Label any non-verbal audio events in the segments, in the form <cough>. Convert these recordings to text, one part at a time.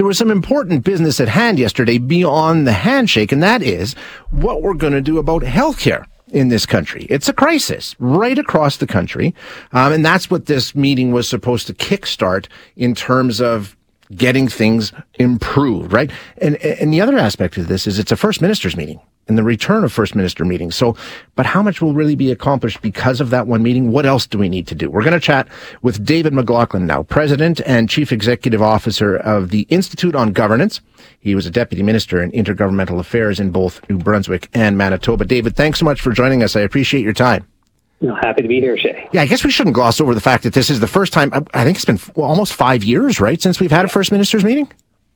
there was some important business at hand yesterday beyond the handshake, and that is what we're going to do about healthcare in this country. It's a crisis right across the country. Um, and that's what this meeting was supposed to kickstart in terms of getting things improved, right? And, and the other aspect of this is it's a first minister's meeting and the return of first minister meetings. So, but how much will really be accomplished because of that one meeting? What else do we need to do? We're going to chat with David McLaughlin now, president and chief executive officer of the Institute on Governance. He was a deputy minister in intergovernmental affairs in both New Brunswick and Manitoba. David, thanks so much for joining us. I appreciate your time. No, happy to be here, Shay. Yeah, I guess we shouldn't gloss over the fact that this is the first time, I think it's been almost five years, right, since we've had a first minister's meeting?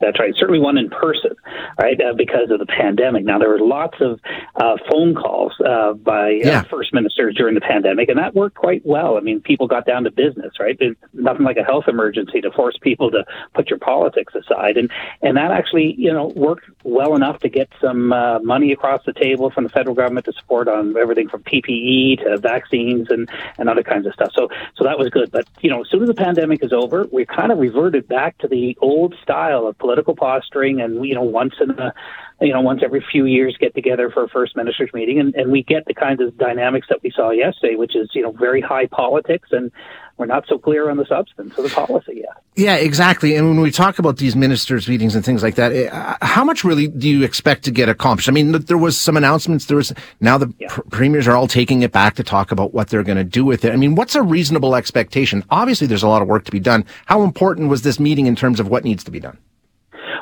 That's right. Certainly one in person, right? Uh, because of the pandemic. Now there were lots of uh, phone calls uh, by uh, yeah. first ministers during the pandemic, and that worked quite well. I mean, people got down to business, right? There's nothing like a health emergency to force people to put your politics aside, and and that actually, you know, worked well enough to get some uh, money across the table from the federal government to support on everything from PPE to vaccines and and other kinds of stuff. So so that was good. But you know, as soon as the pandemic is over, we kind of reverted back to the old style of political posturing, and you know, once in a you know, once every few years get together for a first ministers meeting, and, and we get the kinds of dynamics that we saw yesterday, which is you know very high politics, and we're not so clear on the substance of the policy yet. Yeah, exactly. And when we talk about these ministers' meetings and things like that, eh, how much really do you expect to get accomplished? I mean, there was some announcements. There was now the yeah. pr- premiers are all taking it back to talk about what they're going to do with it. I mean, what's a reasonable expectation? Obviously, there's a lot of work to be done. How important was this meeting in terms of what needs to be done?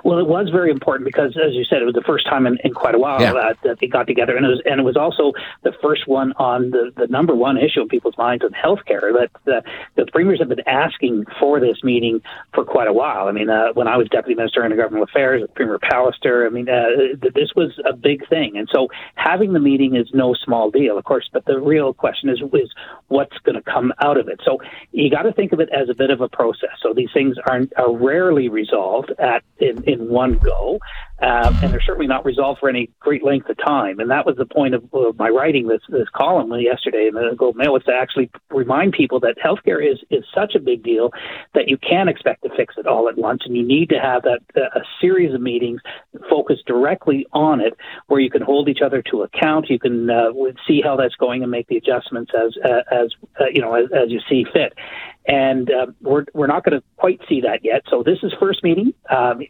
Well, it was very important because, as you said, it was the first time in, in quite a while yeah. that, that they got together, and it was and it was also the first one on the, the number one issue in people's minds of healthcare. That the, the premiers have been asking for this meeting for quite a while. I mean, uh, when I was deputy minister in government affairs, with Premier Pallister, I mean, uh, this was a big thing, and so having the meeting is no small deal, of course. But the real question is is what's going to come out of it. So you got to think of it as a bit of a process. So these things are are rarely resolved at in, in in one go, uh, and they're certainly not resolved for any great length of time. And that was the point of, of my writing this, this column yesterday in the Globe Mail was to actually remind people that healthcare is is such a big deal that you can't expect to fix it all at once, and you need to have that a series of meetings focused directly on it, where you can hold each other to account. You can uh, see how that's going and make the adjustments as as uh, you know as, as you see fit and uh, we're we're not going to quite see that yet. So this is first meeting. Um,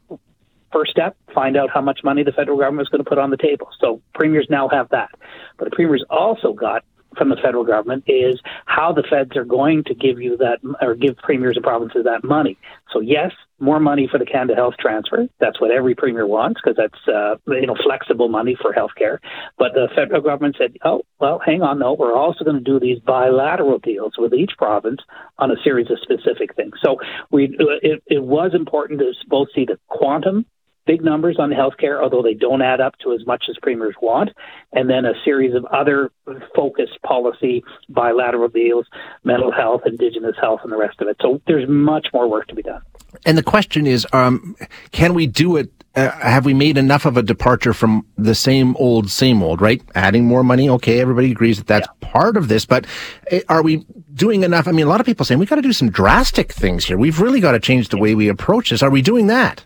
first step, find out how much money the federal government is going to put on the table. So premiers now have that. But the premiers also got from the federal government is how the feds are going to give you that or give premiers and provinces that money. So yes, more money for the Canada Health Transfer. That's what every premier wants because that's uh, you know flexible money for healthcare. But the federal government said, oh well, hang on, no, we're also going to do these bilateral deals with each province on a series of specific things. So we it, it was important to both see the quantum big numbers on healthcare, although they don't add up to as much as premiers want, and then a series of other focused policy, bilateral deals, mental health, indigenous health, and the rest of it. So there's much more work to be done. And the question is, um, can we do it? Uh, have we made enough of a departure from the same old, same old, right? Adding more money. Okay. Everybody agrees that that's yeah. part of this, but eh, are we doing enough? I mean, a lot of people saying we've got to do some drastic things here. We've really got to change the way we approach this. Are we doing that?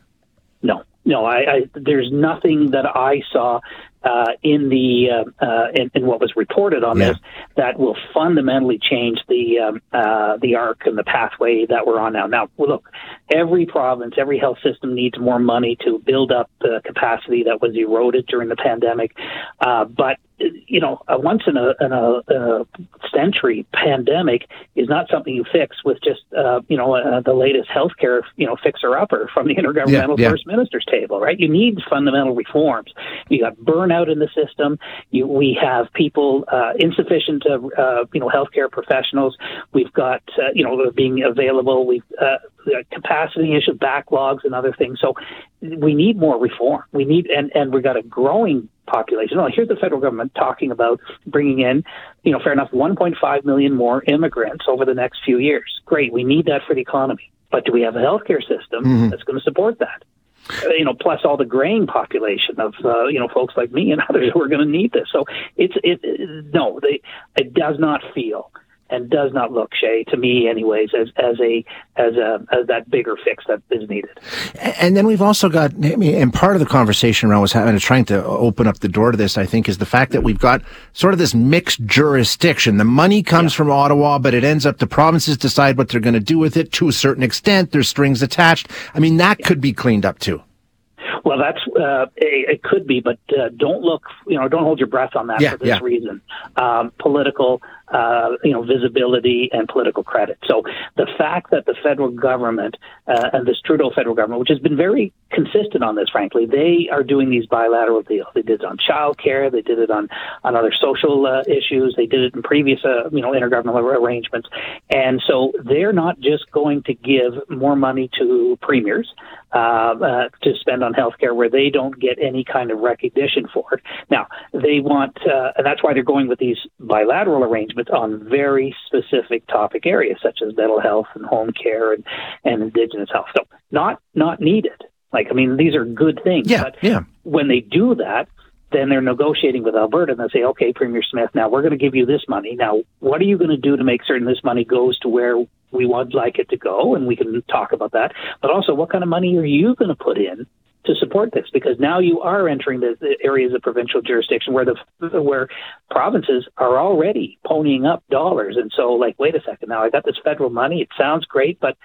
No, no, I, I, there's nothing that I saw uh, in the uh, uh, in, in, what was reported on yeah. this that will fundamentally change the um, uh, the arc and the pathway that we're on now. Now, look, every province, every health system needs more money to build up the capacity that was eroded during the pandemic. Uh, but you know, a once in a, in a, century pandemic is not something you fix with just, uh, you know, uh, the latest healthcare, you know, fixer upper from the intergovernmental yeah, yeah. first ministers table, right? You need fundamental reforms. You got burnout in the system. You, we have people, uh, insufficient, uh, uh, you know, healthcare professionals. We've got, uh, you know, being available. We've, capacity issues, backlogs, and other things. So we need more reform. We need, and, and we've got a growing population. Well, here's the federal government talking about bringing in, you know, fair enough, 1.5 million more immigrants over the next few years. Great. We need that for the economy. But do we have a healthcare system mm-hmm. that's going to support that? Uh, you know, plus all the graying population of uh, you know folks like me and <laughs> others who are going to need this. So it's it, it no, they, it does not feel and does not look, Shay, to me, anyways, as as a as a as that bigger fix that is needed. And then we've also got, and part of the conversation around was having trying to open up the door to this. I think is the fact that we've got sort of this mixed jurisdiction. The money comes yeah. from Ottawa, but it ends up the provinces decide what they're going to do with it to a certain extent. There's strings attached. I mean, that could be cleaned up too. Well, that's uh, it could be, but uh, don't look, you know, don't hold your breath on that yeah, for this yeah. reason. Um, political uh, you know, visibility and political credit. So the fact that the federal government uh, and this Trudeau federal government, which has been very consistent on this, frankly, they are doing these bilateral deals. They did it on child care. They did it on, on other social uh, issues. They did it in previous, uh, you know, intergovernmental arrangements. And so they're not just going to give more money to premiers uh, uh, to spend on healthcare where they don't get any kind of recognition for it. Now, they want, uh, and that's why they're going with these bilateral arrangements on very specific topic areas such as mental health and home care and, and indigenous health. So not not needed. Like I mean, these are good things. Yeah, but yeah. when they do that, then they're negotiating with Alberta and they say, okay, Premier Smith, now we're going to give you this money. Now, what are you going to do to make certain this money goes to where we would like it to go? And we can talk about that. But also, what kind of money are you going to put in to support this because now you are entering the, the, areas of provincial jurisdiction where the where provinces are already ponying up dollars and so like wait a second now I got this federal money it sounds great but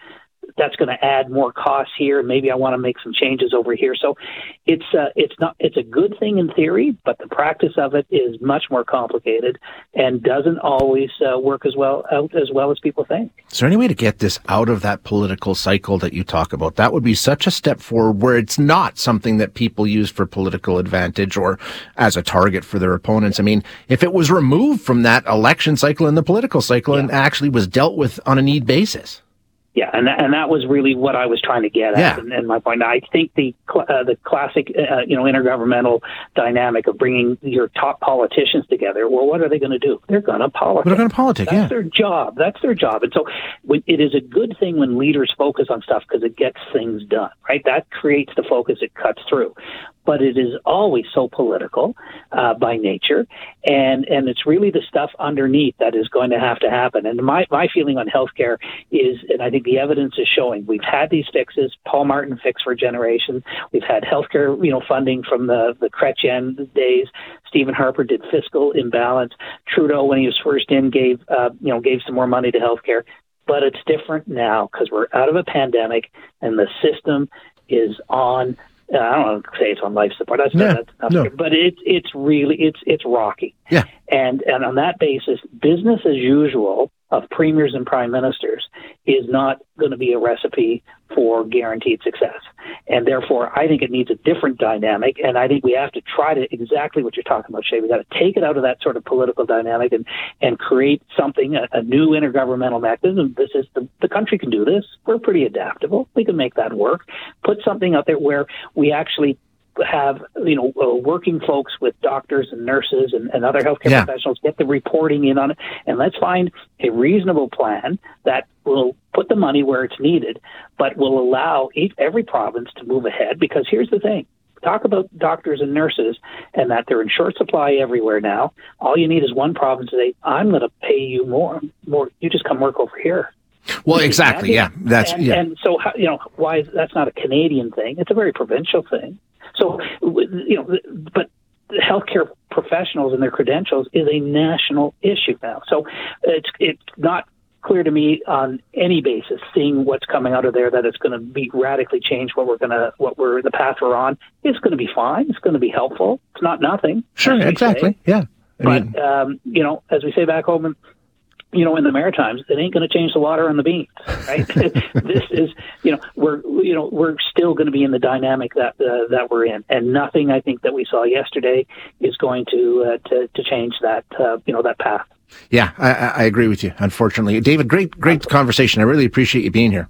that's going to add more costs here. Maybe I want to make some changes over here. So it's uh, it's not it's a good thing in theory, but the practice of it is much more complicated and doesn't always uh, work as well out as well as people think. Is there any way to get this out of that political cycle that you talk about? That would be such a step forward where it's not something that people use for political advantage or as a target for their opponents. I mean, if it was removed from that election cycle and the political cycle yeah. and actually was dealt with on a need basis. Yeah, and that, and that was really what I was trying to get at, yeah. and, and my point. I think the uh, the classic, uh, you know, intergovernmental dynamic of bringing your top politicians together. Well, what are they going to do? They're going to politic. They're going to politic. That's yeah. their job. That's their job. And so, it is a good thing when leaders focus on stuff because it gets things done. Right? That creates the focus. It cuts through but it is always so political uh, by nature, and and it's really the stuff underneath that is going to have to happen. And my my feeling on healthcare is, and I think the evidence is showing, we've had these fixes. Paul Martin fixed for generations. We've had healthcare, you know, funding from the the Chrétien days. Stephen Harper did fiscal imbalance. Trudeau, when he was first in, gave uh, you know gave some more money to healthcare. But it's different now because we're out of a pandemic and the system is on uh, I don't want to say it's on life support. That's, yeah, that's not no. but it's it's really it's it's rocky. Yeah. And and on that basis, business as usual of premiers and prime ministers is not going to be a recipe for guaranteed success. And therefore, I think it needs a different dynamic. And I think we have to try to exactly what you're talking about, Shay. We've got to take it out of that sort of political dynamic and, and create something, a, a new intergovernmental mechanism. This is the, the country can do this. We're pretty adaptable. We can make that work. Put something out there where we actually have you know uh, working folks with doctors and nurses and, and other healthcare yeah. professionals get the reporting in on it, and let's find a reasonable plan that will put the money where it's needed, but will allow each, every province to move ahead. Because here's the thing: talk about doctors and nurses and that they're in short supply everywhere now. All you need is one province to say, "I'm going to pay you more. More, you just come work over here." Well, exactly. Yeah, that's and, yeah. And so, you know, why that's not a Canadian thing? It's a very provincial thing. So, you know, but healthcare professionals and their credentials is a national issue now. So it's it's not clear to me on any basis, seeing what's coming out of there, that it's going to be radically change what we're going to what we're the path we're on. It's going to be fine. It's going to be helpful. It's not nothing. Sure, exactly. Say. Yeah. I but um, you know, as we say back home you know, in the Maritimes, it ain't going to change the water on the beans, right? <laughs> <laughs> this is, you know, we're, you know, we're still going to be in the dynamic that uh, that we're in, and nothing I think that we saw yesterday is going to uh, to, to change that, uh, you know, that path. Yeah, I, I agree with you. Unfortunately, David, great, great conversation. I really appreciate you being here.